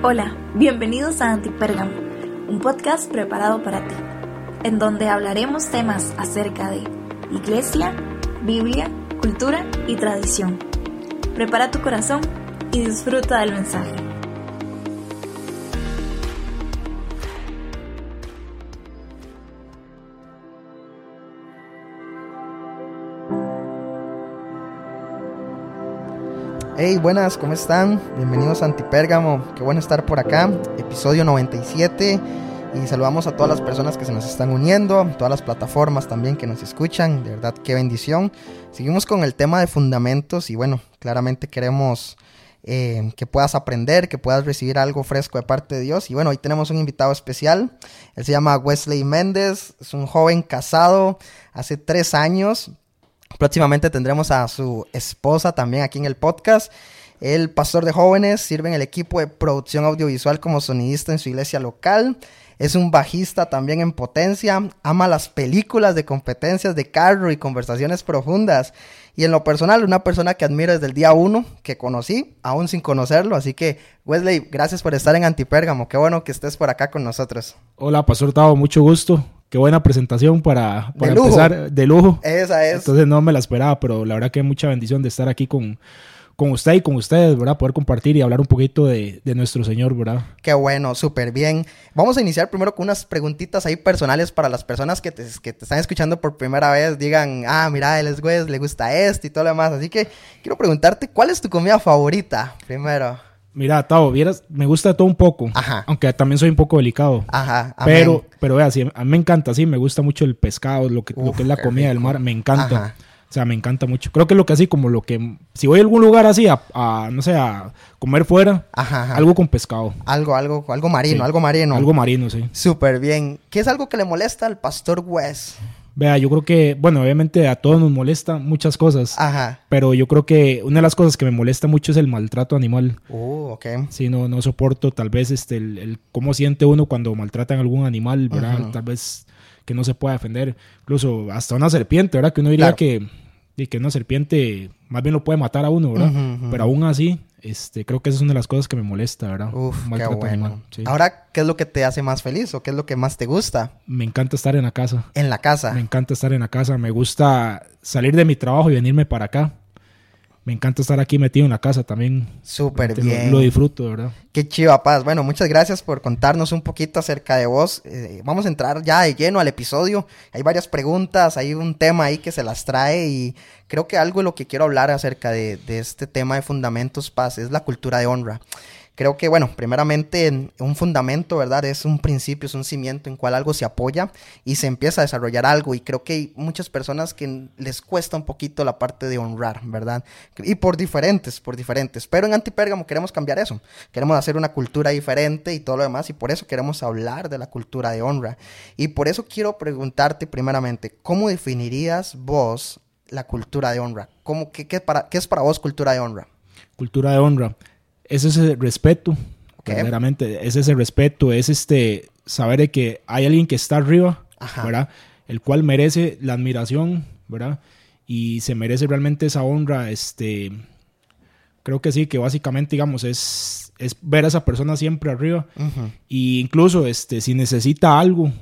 Hola, bienvenidos a Antipérgamo, un podcast preparado para ti, en donde hablaremos temas acerca de iglesia, Biblia, cultura y tradición. Prepara tu corazón y disfruta del mensaje. Hey, buenas, ¿cómo están? Bienvenidos a Antipérgamo, qué bueno estar por acá, episodio 97. Y saludamos a todas las personas que se nos están uniendo, todas las plataformas también que nos escuchan, de verdad qué bendición. Seguimos con el tema de fundamentos y bueno, claramente queremos eh, que puedas aprender, que puedas recibir algo fresco de parte de Dios. Y bueno, hoy tenemos un invitado especial, él se llama Wesley Méndez, es un joven casado hace tres años, Próximamente tendremos a su esposa también aquí en el podcast. El pastor de jóvenes sirve en el equipo de producción audiovisual como sonidista en su iglesia local. Es un bajista también en potencia. Ama las películas de competencias de carro y conversaciones profundas. Y en lo personal, una persona que admiro desde el día uno que conocí, aún sin conocerlo. Así que, Wesley, gracias por estar en Antipérgamo. Qué bueno que estés por acá con nosotros. Hola, Pastor Tavo, mucho gusto qué buena presentación para, para empezar de lujo. Esa es. Entonces no me la esperaba, pero la verdad que mucha bendición de estar aquí con, con usted y con ustedes, ¿verdad? Poder compartir y hablar un poquito de, de nuestro Señor, ¿verdad? Qué bueno, súper bien. Vamos a iniciar primero con unas preguntitas ahí personales para las personas que te, que te están escuchando por primera vez. Digan, ah, mira, él es güey, le gusta esto y todo lo demás. Así que quiero preguntarte, ¿cuál es tu comida favorita primero? Mira, Tavo, vieras, me gusta todo un poco. Ajá. Aunque también soy un poco delicado. Ajá. Pero, pero vea, sí, a mí me encanta, sí, me gusta mucho el pescado, lo que, lo que es la comida del mar, me encanta. O sea, me encanta mucho. Creo que es lo que así, como lo que. Si voy a algún lugar así, a, no sé, a comer fuera, ajá, algo con pescado. Algo, algo, algo marino, algo marino. Algo marino, sí. Súper bien. ¿Qué es algo que le molesta al pastor West? Vea, yo creo que, bueno, obviamente a todos nos molesta muchas cosas. Ajá. Pero yo creo que una de las cosas que me molesta mucho es el maltrato animal. Oh, ok. Sí, no, no soporto tal vez este, el, cómo siente uno cuando maltratan a algún animal, ¿verdad? Tal vez que no se pueda defender. Incluso hasta una serpiente, ¿verdad? Que uno diría que, que una serpiente más bien lo puede matar a uno, ¿verdad? Pero aún así, este, creo que esa es una de las cosas que me molesta, ¿verdad? Uf, qué bueno. Ahora, ¿qué es lo que te hace más feliz o qué es lo que más te gusta? Me encanta estar en la casa. En la casa. Me encanta estar en la casa. Me gusta salir de mi trabajo y venirme para acá me encanta estar aquí metido en la casa también. Súper bien. Lo, disfruto, ¿verdad? Qué chiva, Paz. Bueno, muchas gracias por contarnos un poquito acerca de vos. Eh, vamos a entrar ya de lleno al episodio. Hay varias preguntas, hay un tema ahí que se las trae y creo que algo de lo que quiero hablar acerca de, de este tema de fundamentos, Paz, es la cultura de honra creo que, bueno, primeramente un fundamento, ¿verdad? Es un principio, es un cimiento en cual algo se apoya y se empieza a desarrollar algo. Y creo que hay muchas personas que les cuesta un poquito la parte de honrar, ¿verdad? Y por diferentes, por diferentes. Pero en Antipérgamo queremos cambiar eso. Queremos hacer una cultura diferente y todo lo demás. Y por eso queremos hablar de la cultura de honra. Y por eso quiero preguntarte primeramente, ¿cómo definirías vos la cultura de honra? ¿Cómo, qué, qué, para, ¿Qué es para vos cultura de honra? Cultura de honra es ese respeto, verdaderamente, es ese respeto, es este saber de que hay alguien que está arriba, ¿verdad? El cual merece la admiración, ¿verdad? Y se merece realmente esa honra, este, creo que sí, que básicamente, digamos, es, es ver a esa persona siempre arriba. Y incluso, este, si necesita algo,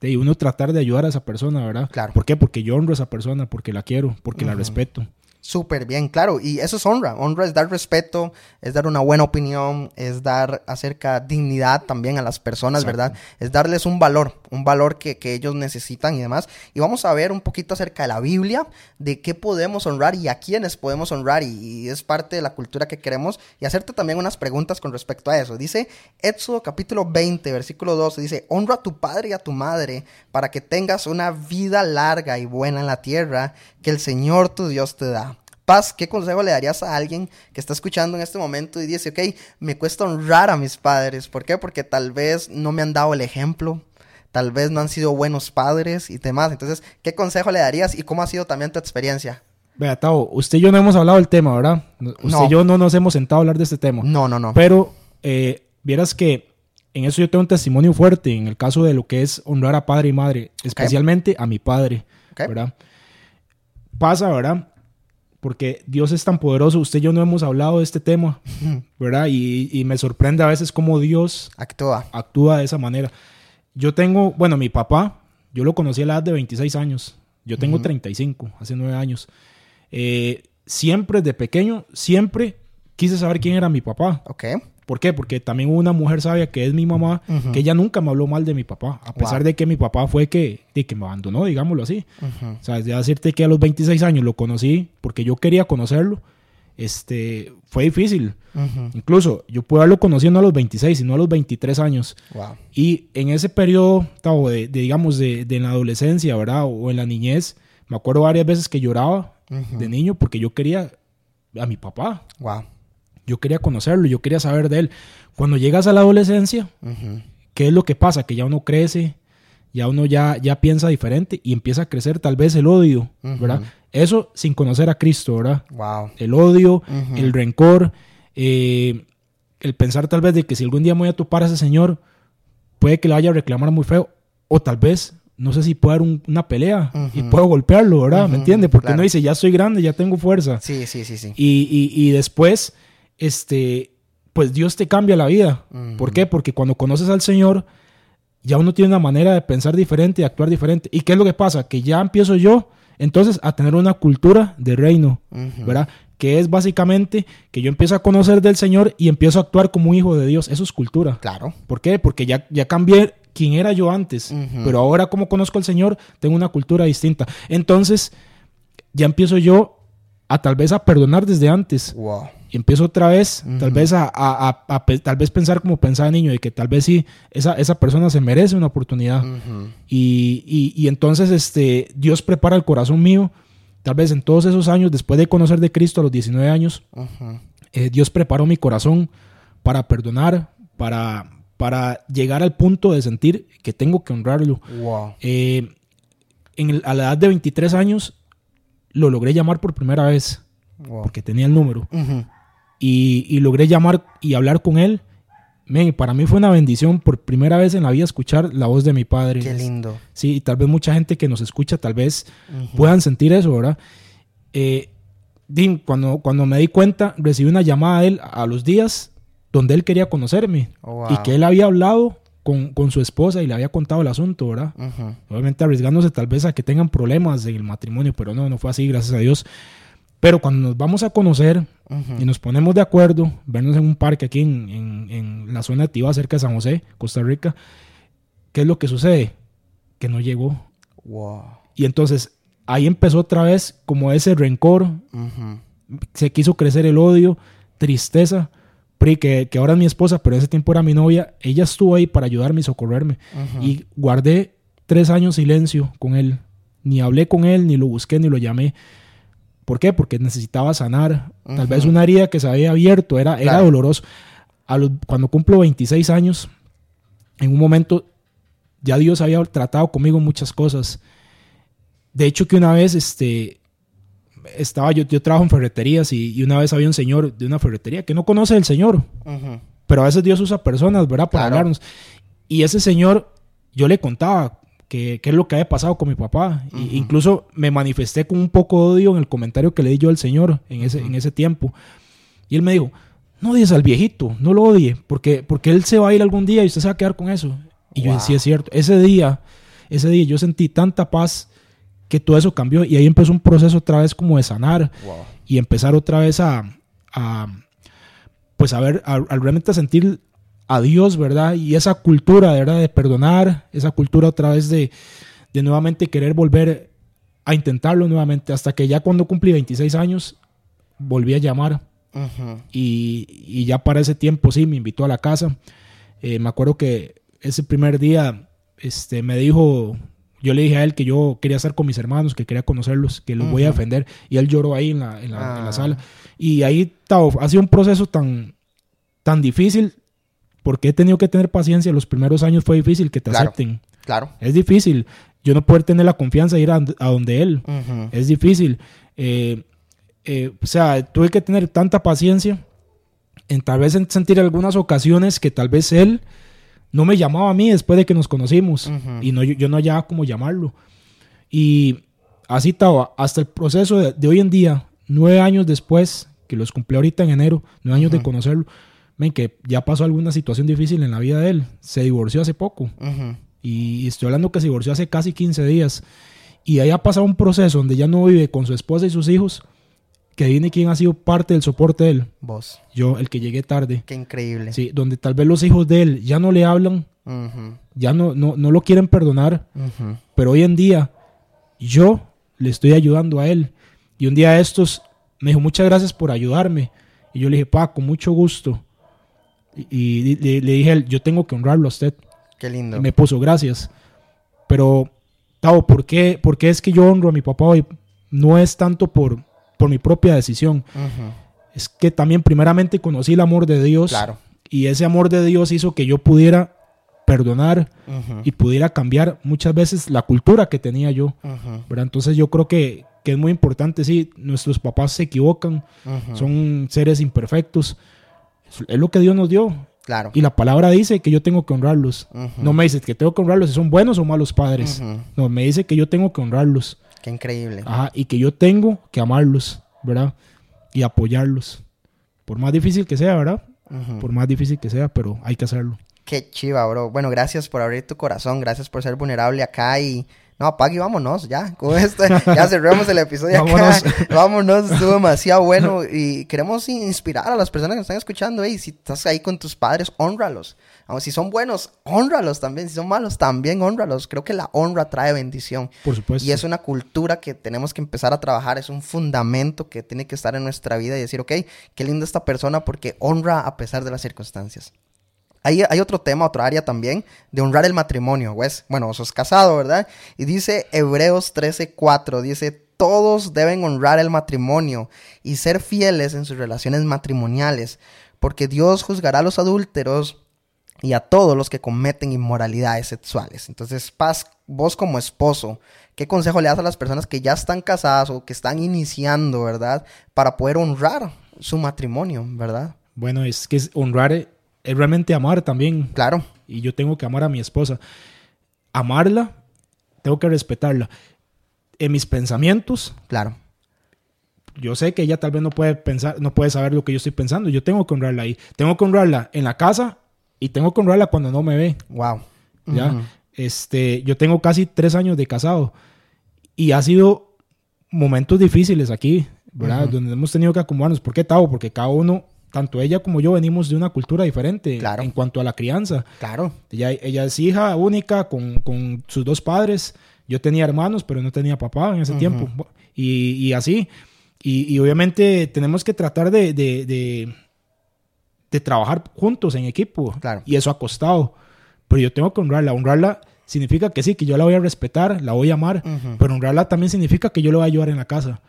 de uno tratar de ayudar a esa persona, ¿verdad? Claro. ¿Por qué? Porque yo honro a esa persona, porque la quiero, porque la respeto. Súper bien, claro. Y eso es honra. Honra es dar respeto, es dar una buena opinión, es dar acerca dignidad también a las personas, ¿verdad? Es darles un valor, un valor que, que, ellos necesitan y demás. Y vamos a ver un poquito acerca de la Biblia, de qué podemos honrar y a quiénes podemos honrar. Y, es parte de la cultura que queremos. Y hacerte también unas preguntas con respecto a eso. Dice Éxodo capítulo 20, versículo 12, dice, honra a tu padre y a tu madre para que tengas una vida larga y buena en la tierra que el Señor tu Dios te da. Paz, ¿qué consejo le darías a alguien que está escuchando en este momento y dice, ok, me cuesta honrar a mis padres? ¿Por qué? Porque tal vez no me han dado el ejemplo, tal vez no han sido buenos padres y demás. Entonces, ¿qué consejo le darías y cómo ha sido también tu experiencia? Vea, Tao, usted y yo no hemos hablado del tema, ¿verdad? Usted y yo no nos hemos sentado a hablar de este tema. No, no, no. Pero eh, vieras que en eso yo tengo un testimonio fuerte en el caso de lo que es honrar a padre y madre, especialmente a mi padre, ¿verdad? Pasa, ¿verdad? Porque Dios es tan poderoso. Usted y yo no hemos hablado de este tema, ¿verdad? Y, me sorprende a veces cómo Dios actúa. actúa de esa manera. Yo tengo, bueno, mi papá, yo lo conocí a la edad de 26 años. Yo tengo 35, hace 9 años. Eh, siempre, de pequeño, siempre quise saber quién era mi papá. Ok. ¿Por qué? Porque también una mujer sabia que es mi mamá, que ella nunca me habló mal de mi papá, a pesar de que mi papá fue que, de que me abandonó, digámoslo así. O sea, ya decirte que a los 26 años lo conocí porque yo quería conocerlo, este, fue difícil. Incluso yo pude haberlo conocido a los 26 y no a los 23 años. Y en ese periodo, de, digamos, de, de, la adolescencia, ¿verdad? O en la niñez, me acuerdo varias veces que lloraba de niño porque yo quería a mi papá. Wow. Yo quería conocerlo, yo quería saber de él. Cuando llegas a la adolescencia, ¿qué es lo que pasa? Que ya uno crece, ya uno ya, ya piensa diferente y empieza a crecer tal vez el odio, ¿verdad? Eso sin conocer a Cristo, ¿verdad? Wow. El odio, el rencor, eh, el pensar tal vez de que si algún día me voy a topar a ese señor, puede que le vaya a reclamar muy feo, o tal vez no sé si puedo dar una pelea y puedo golpearlo, ¿verdad? ¿Me entiende? Porque uno dice, ya soy grande, ya tengo fuerza. Sí, sí, sí, sí. Y, y, y después este, pues Dios te cambia la vida. ¿Por qué? Porque cuando conoces al Señor, ya uno tiene una manera de pensar diferente y actuar diferente. ¿Y qué es lo que pasa? Que ya empiezo yo, entonces, a tener una cultura de reino, ¿verdad? Que es básicamente que yo empiezo a conocer del Señor y empiezo a actuar como un hijo de Dios. Eso es cultura. Claro. ¿Por qué? Porque ya, ya cambié quién era yo antes, pero ahora como conozco al Señor, tengo una cultura distinta. Entonces, ya empiezo yo a tal vez a perdonar desde antes. Wow y empiezo otra vez, tal vez a, tal vez pensar como pensaba niño, de que tal vez sí, esa, esa persona se merece una oportunidad. y, entonces este, Dios prepara el corazón mío, tal vez en todos esos años, después de conocer de Cristo a los 19 años, eh, Dios preparó mi corazón para perdonar, para, para llegar al punto de sentir que tengo que honrarlo. Eh, en a la edad de 23 años, lo logré llamar por primera vez. Porque tenía el número y, logré llamar y hablar con él. para mí fue una bendición por primera vez en la vida escuchar la voz de mi padre. Qué lindo. Sí, y tal vez mucha gente que nos escucha tal vez puedan sentir eso, ¿verdad? Eh, cuando, cuando me di cuenta, recibí una llamada de él a los días donde él quería conocerme oh, y que él había hablado con, con, su esposa y le había contado el asunto, ¿verdad? Obviamente arriesgándose tal vez a que tengan problemas en el matrimonio, pero no, no fue así, gracias a Dios. Pero cuando nos vamos a conocer y nos ponemos de acuerdo, vernos en un parque aquí en, la zona activa cerca de San José, Costa Rica, ¿qué es lo que sucede? Que no llegó. Y entonces ahí empezó otra vez como ese rencor, se quiso crecer el odio, tristeza. Que, que ahora es mi esposa, pero en ese tiempo era mi novia, ella estuvo ahí para ayudarme y socorrerme. Y guardé tres años silencio con él. Ni hablé con él, ni lo busqué, ni lo llamé. ¿Por qué? Porque necesitaba sanar. Tal vez una herida que se había abierto era, era doloroso. cuando cumplo 26 años, en un momento ya Dios había tratado conmigo muchas cosas. De hecho, que una vez este, estaba yo, yo trabajo en ferreterías y, una vez había un señor de una ferretería que no conoce al Señor, pero a veces Dios usa personas, ¿verdad? Para hablarnos. Y ese señor, yo le contaba qué, es lo que había pasado con mi papá. incluso me manifesté con un poco de odio en el comentario que le di yo al Señor en ese, en ese tiempo. Y él me dijo, no odies al viejito, no lo odie, porque, porque él se va a ir algún día y usted se va a quedar con eso. Y yo decía, es cierto, ese día, ese día yo sentí tanta paz que todo eso cambió y ahí empezó un proceso otra vez como de sanar y empezar otra vez a, pues a ver, a, realmente a sentir a Dios, ¿verdad? Y esa cultura, ¿verdad? De perdonar, esa cultura otra vez de, de nuevamente querer volver a intentarlo nuevamente, hasta que ya cuando cumplí 26 años, volví a llamar. y, y, ya para ese tiempo, sí, me invitó a la casa. Eh, me acuerdo que ese primer día este, me dijo, yo le dije a él que yo quería estar con mis hermanos, que quería conocerlos, que los voy a defender. Y él lloró ahí en la, en la, en la ah. sala. Y ahí ha sido un proceso tan, tan difícil porque he tenido que tener paciencia. Los primeros años fue difícil que te acepten. Claro. Es difícil. Yo no poder tener la confianza de ir a, donde él. Es difícil. Eh, eh, o sea, tuve que tener tanta paciencia en tal vez en sentir algunas ocasiones que tal vez él no me llamaba a mí después de que nos conocimos y no, yo, no hallaba cómo llamarlo. Y así estaba, hasta el proceso de, hoy en día nueve años después, que los cumplí ahorita en enero, nueve años de conocerlo, ven que ya pasó alguna situación difícil en la vida de él. Se divorció hace poco. Y estoy hablando que se divorció hace casi 15 días. Y ahí ha pasado un proceso donde ya no vive con su esposa y sus hijos. Que viene quién ha sido parte del soporte de él. Vos. Yo, el que llegué tarde. Qué increíble. Sí, donde tal vez los hijos de él ya no le hablan, ya no, no, no, lo quieren perdonar. Pero hoy en día yo le estoy ayudando a él. Y un día estos me dijo, muchas gracias por ayudarme. Y yo le dije, pa, con mucho gusto. Y, le, dije, yo tengo que honrarlo a usted. Qué lindo. me puso gracias. Pero, Tavo, ¿por qué, ¿por qué es que yo honro a mi papá hoy? No es tanto por, por mi propia decisión. Es que también primeramente conocí el amor de Dios. Claro. Y ese amor de Dios hizo que yo pudiera perdonar y pudiera cambiar muchas veces la cultura que tenía yo. Entonces yo creo que, que, es muy importante, sí, nuestros papás se equivocan, son seres imperfectos. Es lo que Dios nos dio. Claro. Y la palabra dice que yo tengo que honrarlos. No me dice que tengo que honrarlos si son buenos o malos padres. No, me dice que yo tengo que honrarlos. Qué increíble. Ajá, y que yo tengo que amarlos, ¿verdad? Y apoyarlos. Por más difícil que sea, ¿verdad? Por más difícil que sea, pero hay que hacerlo. Qué chiva, bro. Bueno, gracias por abrir tu corazón, gracias por ser vulnerable acá y... No, apague y vámonos, ya. Con esto, ya cerramos el episodio vámonos. acá. vámonos, estuvo demasiado bueno. Y queremos inspirar a las personas que nos están escuchando. Y si estás ahí con tus padres, honralos. Si son buenos, honralos también. Si son malos, también honralos. Creo que la honra trae bendición. Por supuesto. Y es una cultura que tenemos que empezar a trabajar. Es un fundamento que tiene que estar en nuestra vida y decir, ok, qué linda esta persona porque honra a pesar de las circunstancias. Hay, otro tema, otra área también, de honrar el matrimonio, Wes. Bueno, sos casado, ¿verdad? Y dice Hebreos 13:4, dice, todos deben honrar el matrimonio y ser fieles en sus relaciones matrimoniales, porque Dios juzgará a los adúlteros y a todos los que cometen inmoralidades sexuales. Entonces, Paz, vos como esposo, ¿qué consejo le das a las personas que ya están casadas o que están iniciando, ¿verdad? Para poder honrar su matrimonio, ¿verdad? Bueno, es que honrar es realmente amar también. Claro. Y yo tengo que amar a mi esposa. Amarla, tengo que respetarla. En mis pensamientos. Claro. Yo sé que ella tal vez no puede pensar, no puede saber lo que yo estoy pensando. Yo tengo que honrarla ahí. Tengo que honrarla en la casa y tengo que honrarla cuando no me ve. Wow. Ya. Este, yo tengo casi tres años de casado y ha sido momentos difíciles aquí, ¿verdad? Donde hemos tenido que acomodarnos. ¿Por qué, Tavo? Porque cada uno tanto ella como yo venimos de una cultura diferente en cuanto a la crianza. Claro. Ella, ella es hija única con, sus dos padres. Yo tenía hermanos, pero no tenía papá en ese tiempo. Y, así. Y, obviamente tenemos que tratar de, de, trabajar juntos en equipo. Claro. Y eso ha costado. Pero yo tengo que honrarla. Honrarla significa que sí, que yo la voy a respetar, la voy a amar. Pero honrarla también significa que yo le voy a ayudar en la casa.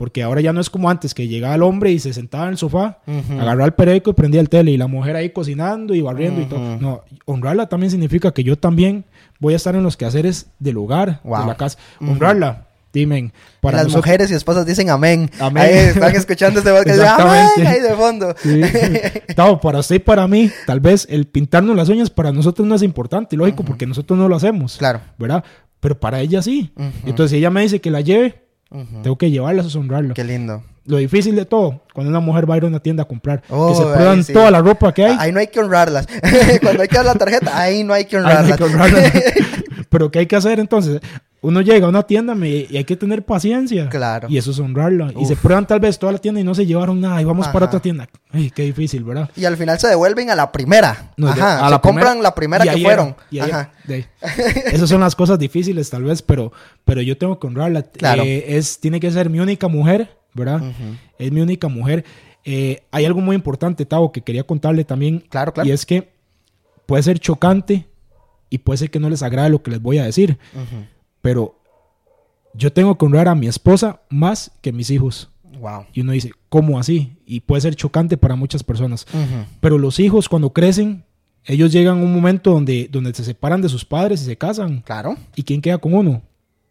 Porque ahora ya no es como antes, que llegaba el hombre y se sentaba en el sofá, agarraba el periódico y prendía el tele, y la mujer ahí cocinando y barriendo y todo. No, honrarla también significa que yo también voy a estar en los quehaceres del hogar, de la casa. Honrarla. Dime, para las mujeres y esposas dicen amén. Amén. Ahí están escuchando este podcast. Exactamente. Ahí de fondo. Sí. para usted y para mí, tal vez el pintarnos las uñas para nosotros no es importante, lógico, porque nosotros no lo hacemos. Claro. ¿Verdad? Pero para ella sí. Entonces, si ella me dice que la lleve, tengo que llevarlas a honrarlo. Qué lindo. Lo difícil de todo, cuando una mujer va a ir a una tienda a comprar, que se oh, prueban toda la ropa que hay. Ahí no hay que honrarlas. cuando hay que dar la tarjeta, ahí no hay que honrarlas. Pero ¿qué hay que hacer entonces? Uno llega a una tienda y hay que tener paciencia. Claro. Y eso es honrarla. Y se prueban tal vez toda la tienda y no se llevaron nada y vamos para otra tienda. Ay, qué difícil, ¿verdad? Y al final se devuelven a la primera. Ajá. a la compran la primera que fueron. Ajá. Esas son las cosas difíciles tal vez, pero, pero yo tengo que honrarla. Claro. Eh, es, tiene que ser mi única mujer, ¿verdad? Es mi única mujer. Eh, hay algo muy importante, Tavo, que quería contarle también. Claro, claro. Y es que puede ser chocante y puede ser que no les agrade lo que les voy a decir. Pero yo tengo que honrar a mi esposa más que mis hijos. Wow. Y uno dice, ¿cómo así? Y puede ser chocante para muchas personas. Pero los hijos cuando crecen, ellos llegan a un momento donde, donde se separan de sus padres y se casan. Claro. ¿Y quién queda con uno?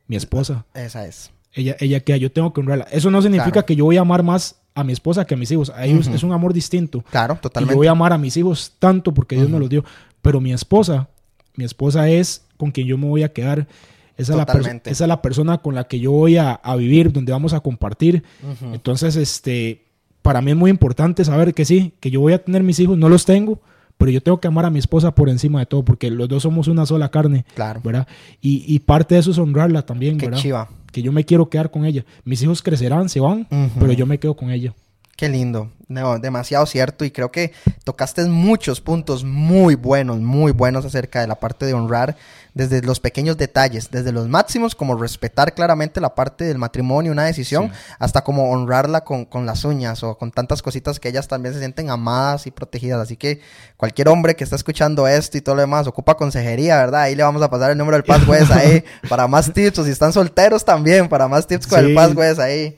Mi esposa. Esa es. Ella, ella queda, yo tengo que honrarla. Eso no significa que yo voy a amar más a mi esposa que a mis hijos. A ellos es un amor distinto. Claro, totalmente. Y yo voy a amar a mis hijos tanto porque Dios me los dio. Pero mi esposa, mi esposa es con quien yo me voy a quedar Esa es, la persona con la que yo voy a, vivir, donde vamos a compartir. Entonces, este, para mí es muy importante saber que sí, que yo voy a tener mis hijos, no los tengo, pero yo tengo que amar a mi esposa por encima de todo, porque los dos somos una sola carne. Claro. ¿verdad? Y, parte de eso es honrarla también, Qué Chiva. Que yo me quiero quedar con ella. Mis hijos crecerán, se van, pero yo me quedo con ella. Qué lindo, no, demasiado cierto y creo que tocaste muchos puntos muy buenos, muy buenos acerca de la parte de honrar desde los pequeños detalles, desde los máximos como respetar claramente la parte del matrimonio, una decisión, hasta como honrarla con, con, las uñas o con tantas cositas que ellas también se sienten amadas y protegidas. Así que cualquier hombre que está escuchando esto y todo lo demás ocupa consejería, ¿verdad? Ahí le vamos a pasar el número del Passwest ahí para más tips o si están solteros también, para más tips con el Passwest ahí.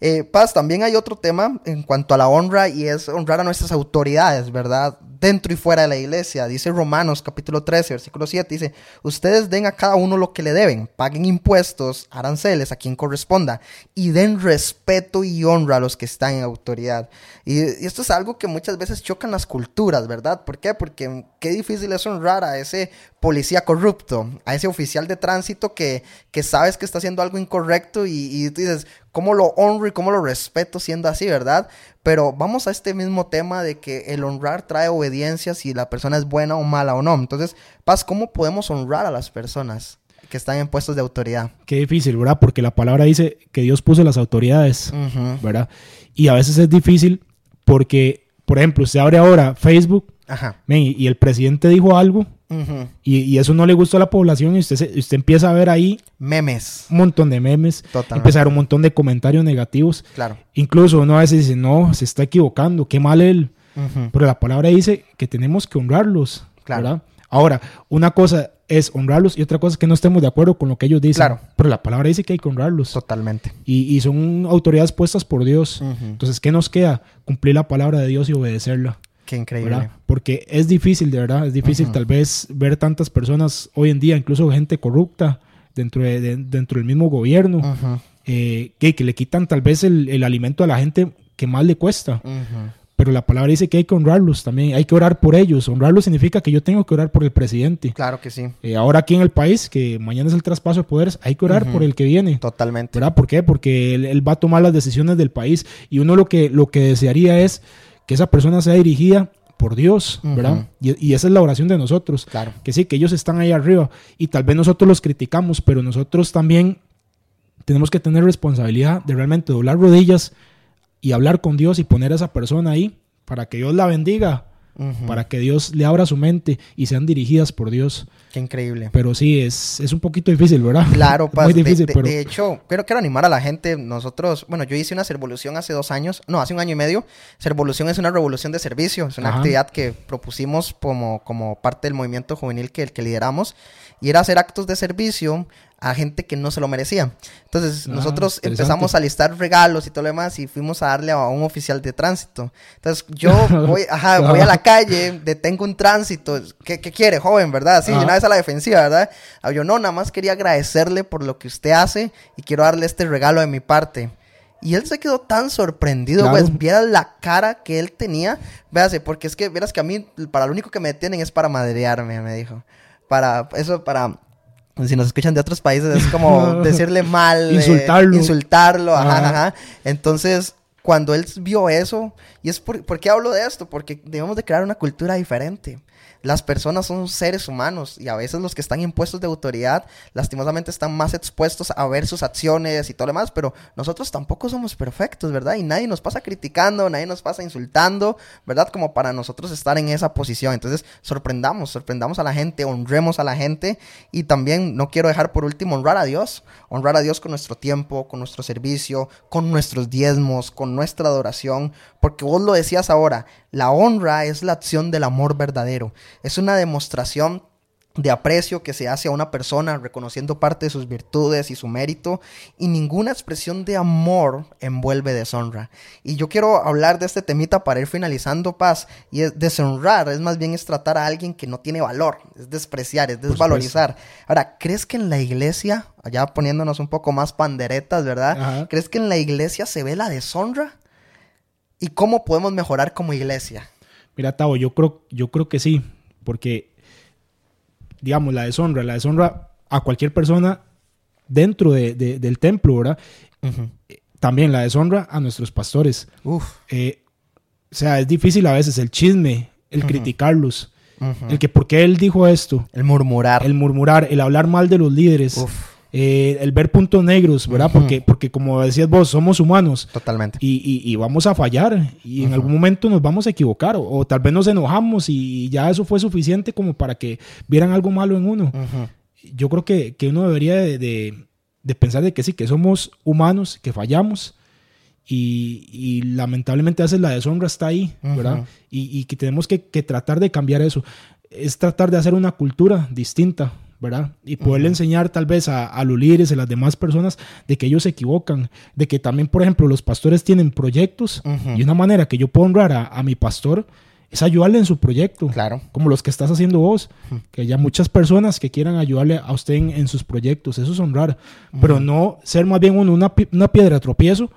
Eh, Paz, también hay otro tema en cuanto a la honra y es honrar a nuestras autoridades, ¿verdad? Dentro y fuera de la iglesia. Dice Romanos capítulo 13, versículo 7, dice, ustedes den a cada uno lo que le deben, paguen impuestos, aranceles a quien corresponda y den respeto y honra a los que están en autoridad. Y, esto es algo que muchas veces chocan las culturas, ¿verdad? ¿Por qué? Porque qué difícil es honrar a ese policía corrupto, a ese oficial de tránsito que, que sabes que está haciendo algo incorrecto y, y tú dices, cómo lo honro y cómo lo respeto siendo así, ¿verdad? Pero vamos a este mismo tema de que el honrar trae obediencia si la persona es buena o mala o no. Entonces, Paz, ¿cómo podemos honrar a las personas? que están en puestos de autoridad. Qué difícil, ¿verdad? Porque la palabra dice que Dios puso las autoridades, ¿verdad? Y a veces es difícil porque, por ejemplo, usted abre ahora Facebook Ajá. y el presidente dijo algo y, eso no le gustó a la población y usted, usted empieza a ver ahí... Memes. Un montón de memes. Empezar un montón de comentarios negativos. Claro. Incluso uno a veces dice, no, se está equivocando, qué mal él. Pero la palabra dice que tenemos que honrarlos. Claro. Ahora, una cosa es honrarlos y otra cosa es que no estemos de acuerdo con lo que ellos dicen. Claro. Pero la palabra dice que hay que honrarlos. Totalmente. Y, son autoridades puestas por Dios. Entonces, ¿qué nos queda? Cumplir la palabra de Dios y obedecerla. Qué increíble. Porque es difícil, de verdad, es difícil tal vez ver tantas personas hoy en día, incluso gente corrupta dentro, de, dentro del mismo gobierno, eh, que, que, le quitan tal vez el, alimento a la gente que más le cuesta. Pero la palabra dice que hay que honrarlos también, hay que orar por ellos. Honrarlos significa que yo tengo que orar por el presidente. Claro que sí. Eh, ahora aquí en el país, que mañana es el traspaso de poderes, hay que orar por el que viene. Totalmente. ¿Verdad? ¿Por qué? Porque él, él, va a tomar las decisiones del país y uno lo que, lo que desearía es que esa persona sea dirigida por Dios, ¿verdad? Y, esa es la oración de nosotros. Claro. Que sí, que ellos están ahí arriba y tal vez nosotros los criticamos, pero nosotros también tenemos que tener responsabilidad de realmente doblar rodillas y hablar con Dios y poner a esa persona ahí para que Dios la bendiga para que Dios le abra su mente y sean dirigidas por Dios. Qué increíble. Pero sí, es, es un poquito difícil, ¿verdad? Claro, Paz. Muy difícil, de, pero... de, hecho, quiero, quiero animar a la gente. Nosotros, bueno, yo hice una servolución hace dos años, no, hace un año y medio. Servolución es una revolución de servicio, es una actividad que propusimos como, como parte del movimiento juvenil que, que lideramos. Y era hacer actos de servicio a gente que no se lo merecía. Entonces, ah, nosotros empezamos a listar regalos y todo lo demás y fuimos a darle a un oficial de tránsito. Entonces, yo voy, ajá, voy a la calle, detengo un tránsito. ¿Qué, qué quiere, joven, verdad? Sí, una vez a la defensiva, ¿verdad? Ah, yo no, nada más quería agradecerle por lo que usted hace y quiero darle este regalo de mi parte. Y él se quedó tan sorprendido, pues, viera la cara que él tenía. Véase, porque es que, verás que a mí, para lo único que me detienen es para madrearme, me dijo. Para, eso, para si nos escuchan de otros países es como decirle mal, insultarlo. insultarlo, ajá, ajá. Entonces, cuando él vio eso, y es por, ¿por qué hablo de esto? Porque debemos de crear una cultura diferente. Las personas son seres humanos y a veces los que están en puestos de autoridad lastimosamente están más expuestos a ver sus acciones y todo lo demás, pero nosotros tampoco somos perfectos, ¿verdad? Y nadie nos pasa criticando, nadie nos pasa insultando, ¿verdad? Como para nosotros estar en esa posición. Entonces, sorprendamos, sorprendamos a la gente, honremos a la gente y también no quiero dejar por último honrar a Dios, honrar a Dios con nuestro tiempo, con nuestro servicio, con nuestros diezmos, con nuestra adoración, porque vos lo decías ahora, la honra es la acción del amor verdadero. Es una demostración de aprecio que se hace a una persona reconociendo parte de sus virtudes y su mérito y ninguna expresión de amor envuelve deshonra. Y yo quiero hablar de este temita para ir finalizando paz y es deshonrar es más bien es tratar a alguien que no tiene valor, es despreciar, es desvalorizar. Ahora, ¿crees que en la iglesia, allá poniéndonos un poco más panderetas, ¿verdad? ¿Crees que en la iglesia se ve la deshonra? ¿Y cómo podemos mejorar como iglesia? Mira, Tavo, yo creo, yo creo que sí, porque, digamos, la deshonra, la deshonra a cualquier persona dentro del templo, ¿verdad? También la deshonra a nuestros pastores. Uf. Eh, o sea, es difícil a veces el chisme, el criticarlos, el que por qué él dijo esto. El murmurar. El murmurar, el hablar mal de los líderes. Eh, el ver puntos negros, ¿verdad? porque, porque como decías vos, somos humanos. Totalmente. Y, vamos a fallar y en algún momento nos vamos a equivocar o, tal vez nos enojamos y ya eso fue suficiente como para que vieran algo malo en uno. Yo creo que, uno debería de, pensar de que sí, que somos humanos, que fallamos y, lamentablemente a veces la deshonra está ahí, ¿verdad? Y, que tenemos que, tratar de cambiar eso. Es tratar de hacer una cultura distinta, ¿verdad? Y poderle enseñar tal vez a, a, los líderes, a las demás personas, de que ellos se equivocan, de que también, por ejemplo, los pastores tienen proyectos y una manera que yo puedo honrar a, a mi pastor es ayudarle en su proyecto. Claro. Como los que estás haciendo vos. Que haya muchas personas que quieran ayudarle a usted en, sus proyectos. Eso es honrar. Pero no ser más bien uno una, piedra de tropiezo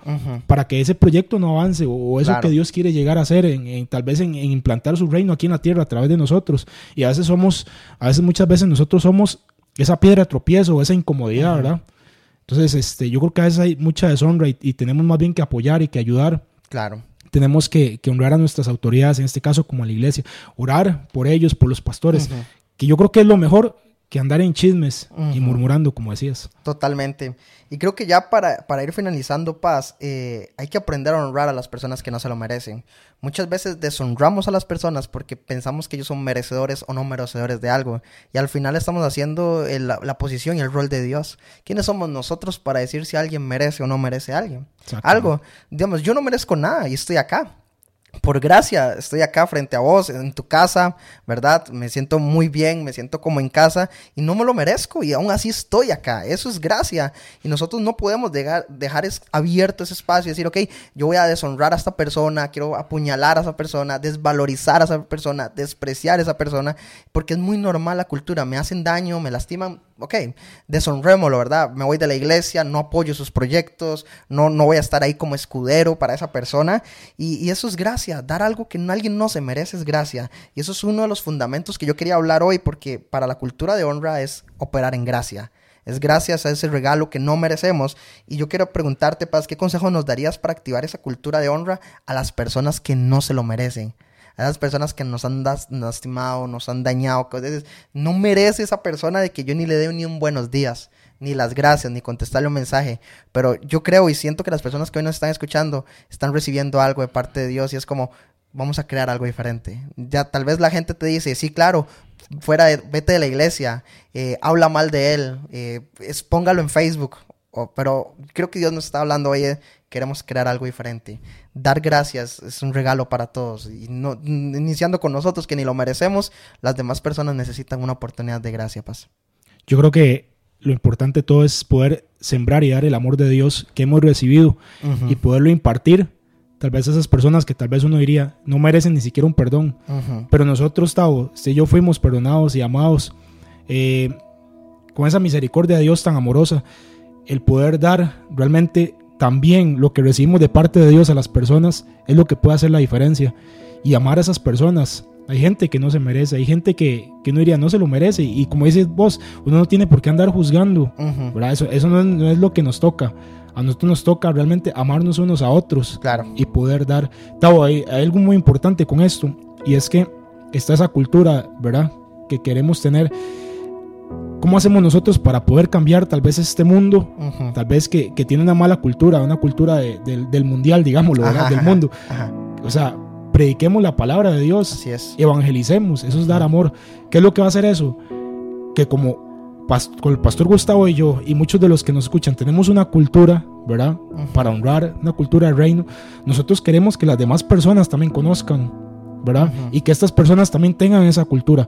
para que ese proyecto no avance o, eso que Dios quiere llegar a hacer, en, tal vez en, implantar su reino aquí en la tierra a través de nosotros. Y a veces somos, a veces muchas veces nosotros somos esa piedra de tropiezo esa incomodidad, ¿verdad? Entonces, este, yo creo que a veces hay mucha deshonra y tenemos más bien que apoyar y que ayudar. Claro tenemos que, honrar a nuestras autoridades, en este caso como a la iglesia, orar por ellos, por los pastores, que yo creo que es lo mejor que andar en chismes y murmurando, como decías. Totalmente. Y creo que ya para, para ir finalizando, Paz, eh, hay que aprender a honrar a las personas que no se lo merecen. Muchas veces deshonramos a las personas porque pensamos que ellos son merecedores o no merecedores de algo. Y al final estamos haciendo la, la, posición y el rol de Dios. ¿Quiénes somos nosotros para decir si alguien merece o no merece a alguien? Algo. Digamos, yo no merezco nada y estoy acá por gracia estoy acá frente a vos, en tu casa, ¿verdad? Me siento muy bien, me siento como en casa y no me lo merezco y aún así estoy acá. Eso es gracia. Y nosotros no podemos dejar, dejar abierto ese espacio y decir, ok, yo voy a deshonrar a esta persona, quiero apuñalar a esa persona, desvalorizar a esa persona, despreciar a esa persona, porque es muy normal la cultura. Me hacen daño, me lastiman ok, deshonrémoslo, ¿verdad? Me voy de la iglesia, no apoyo sus proyectos, no, no voy a estar ahí como escudero para esa persona. Y, eso es gracia, dar algo que alguien no se merece es gracia. Y eso es uno de los fundamentos que yo quería hablar hoy, porque para la cultura de honra es operar en gracia. Es gracias a ese regalo que no merecemos. Y yo quiero preguntarte, Paz, ¿qué consejo nos darías para activar esa cultura de honra a las personas que no se lo merecen? A esas personas que nos han lastimado, nos han dañado, que no merece esa persona de que yo ni le dé ni un buenos días, ni las gracias, ni contestarle un mensaje. Pero yo creo y siento que las personas que hoy nos están escuchando están recibiendo algo de parte de Dios y es como, vamos a crear algo diferente. Ya tal vez la gente te dice, sí, claro, fuera de, vete de la iglesia, eh, habla mal de él, eh, póngalo en Facebook. Pero creo que Dios nos está hablando hoy queremos crear algo diferente. Dar gracias es un regalo para todos. Y no, iniciando con nosotros, que ni lo merecemos, las demás personas necesitan una oportunidad de gracia, Paz. Yo creo que lo importante de todo es poder sembrar y dar el amor de Dios que hemos recibido y poderlo impartir. Tal vez a esas personas que tal vez uno diría no merecen ni siquiera un perdón. Pero nosotros, Tavo, si yo fuimos perdonados y amados, eh, con esa misericordia de Dios tan amorosa, el poder dar realmente también lo que recibimos de parte de Dios a las personas es lo que puede hacer la diferencia. Y amar a esas personas. Hay gente que no se merece, hay gente que, que no diría no se lo merece. Y como dices vos, uno no tiene por qué andar juzgando. Eso, eso no, es, lo que nos toca. A nosotros nos toca realmente amarnos unos a otros. Claro. Y poder dar. Tavo, hay, hay algo muy importante con esto. Y es que está esa cultura, ¿verdad? Que queremos tener ¿Cómo hacemos nosotros para poder cambiar tal vez este mundo, tal vez que, tiene una mala cultura, una cultura del mundial, digámoslo, del mundo? O sea, prediquemos la palabra de Dios, Así es. evangelicemos, eso es dar amor. ¿Qué es lo que va a hacer eso? Que como con el pastor Gustavo y yo y muchos de los que nos escuchan tenemos una cultura, ¿verdad? Para honrar una cultura del reino, nosotros queremos que las demás personas también conozcan, ¿verdad? Y que estas personas también tengan esa cultura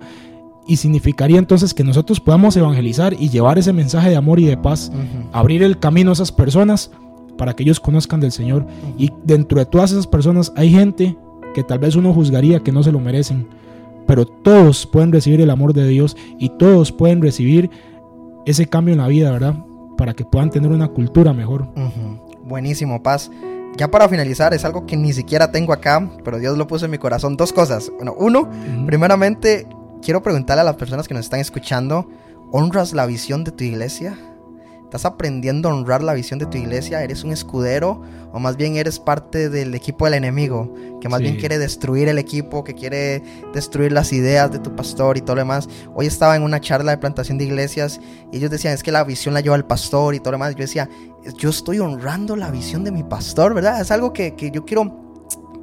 y significaría entonces que nosotros podamos evangelizar y llevar ese mensaje de amor y de paz, abrir el camino a esas personas para que ellos conozcan del Señor. Y dentro de todas esas personas hay gente que tal vez uno juzgaría que no se lo merecen, pero todos pueden recibir el amor de Dios y todos pueden recibir ese cambio en la vida, ¿verdad? Para que puedan tener una cultura mejor. Buenísimo, paz. Ya para finalizar, es algo que ni siquiera tengo acá, pero Dios lo puso en mi corazón. Dos cosas. Bueno, uno, primeramente, quiero preguntarle a las personas que nos están escuchando, ¿honras la visión de tu iglesia? ¿Estás aprendiendo a honrar la visión de tu iglesia? ¿Eres un escudero o más bien eres parte del equipo del enemigo? Que más bien quiere destruir el equipo, que quiere destruir las ideas de tu pastor y todo lo demás. Hoy estaba en una charla de plantación de iglesias y ellos decían, es que la visión la lleva el pastor y todo lo demás. Yo decía, yo estoy honrando la visión de mi pastor, ¿verdad? Es algo que, que yo quiero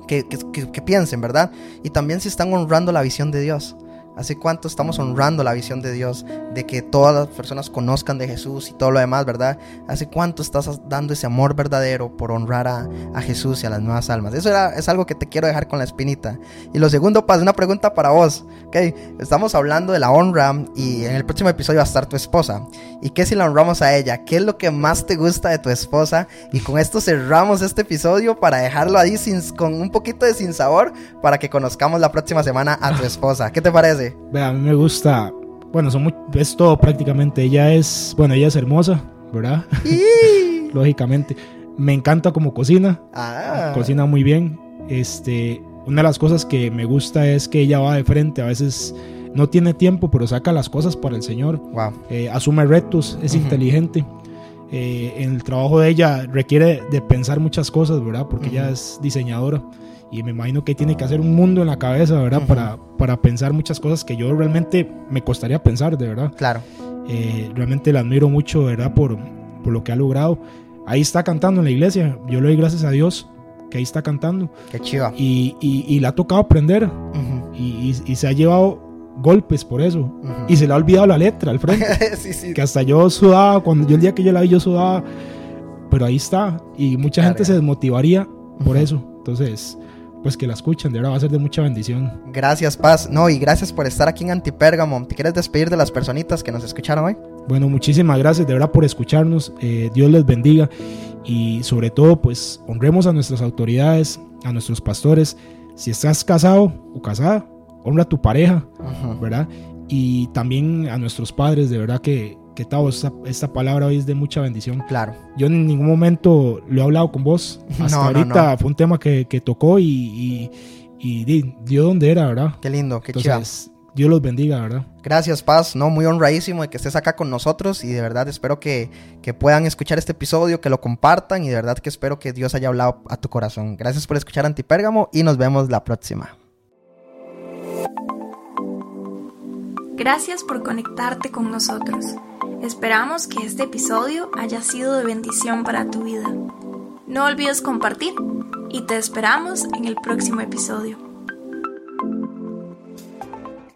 que, que, piensen, ¿verdad? Y también si están honrando la visión de Dios. ¿Hace cuánto estamos honrando la visión de Dios? De que todas las personas conozcan de Jesús y todo lo demás, ¿verdad? ¿Hace cuánto estás dando ese amor verdadero por honrar a, Jesús y a las nuevas almas? Eso era, es algo que te quiero dejar con la espinita. Y lo segundo, pues, una pregunta para vos. ¿ok? Estamos hablando de la honra y en el próximo episodio va a estar tu esposa. ¿Y qué si la honramos a ella? ¿Qué es lo que más te gusta de tu esposa? Y con esto cerramos este episodio para dejarlo ahí sin, con un poquito de sin sabor para que conozcamos la próxima semana a tu esposa. ¿Qué te parece? A mí me gusta. Bueno, son es todo prácticamente. Ella es. Bueno, ella es hermosa, ¿verdad? Lógicamente. Me encanta como cocina. Ah. Cocina muy bien. Este. Una de las cosas que me gusta es que ella va de frente. A veces no tiene tiempo, pero saca las cosas para el Señor. Eh, asume retos, es inteligente. Eh, en el trabajo de ella requiere de pensar muchas cosas, ¿verdad? Porque ella es diseñadora y me imagino que tiene que hacer un mundo en la cabeza, ¿verdad? para, para pensar muchas cosas que yo realmente me costaría pensar, de verdad. Claro. Eh, realmente la admiro mucho, ¿verdad? Por, por lo que ha logrado. Ahí está cantando en la iglesia. Yo le doy gracias a Dios que ahí está cantando. Qué chiva. Y, y, le ha tocado aprender. y, y, se ha llevado golpes por eso. Y se le ha olvidado la letra al frente. sí, sí. Que hasta yo sudaba, cuando yo el día que yo la vi, yo sudaba. Pero ahí está. Y mucha gente se desmotivaría por eso. Entonces, pues que la escuchen, de verdad va a ser de mucha bendición. Gracias, Paz. No, y gracias por estar aquí en Antipérgamo. ¿Te quieres despedir de las personitas que nos escucharon hoy? Bueno, muchísimas gracias de verdad por escucharnos. Eh, Dios les bendiga y sobre todo, pues honremos a nuestras autoridades, a nuestros pastores. Si estás casado o casada, honra a tu pareja, ¿verdad? Y también a nuestros padres, de verdad que que Tavo, esta, esta, palabra hoy es de mucha bendición. Claro. Yo en ningún momento lo he hablado con vos. Hasta ahorita fue un tema que, que tocó y, y, y, dio donde era, ¿verdad? Qué lindo, qué chido. Dios los bendiga, ¿verdad? Gracias, Paz. No, muy honradísimo de que estés acá con nosotros y de verdad espero que, que puedan escuchar este episodio, que lo compartan y de verdad que espero que Dios haya hablado a tu corazón. Gracias por escuchar Antipérgamo y nos vemos la próxima. Gracias por conectarte con nosotros. Esperamos que este episodio haya sido de bendición para tu vida. No olvides compartir y te esperamos en el próximo episodio.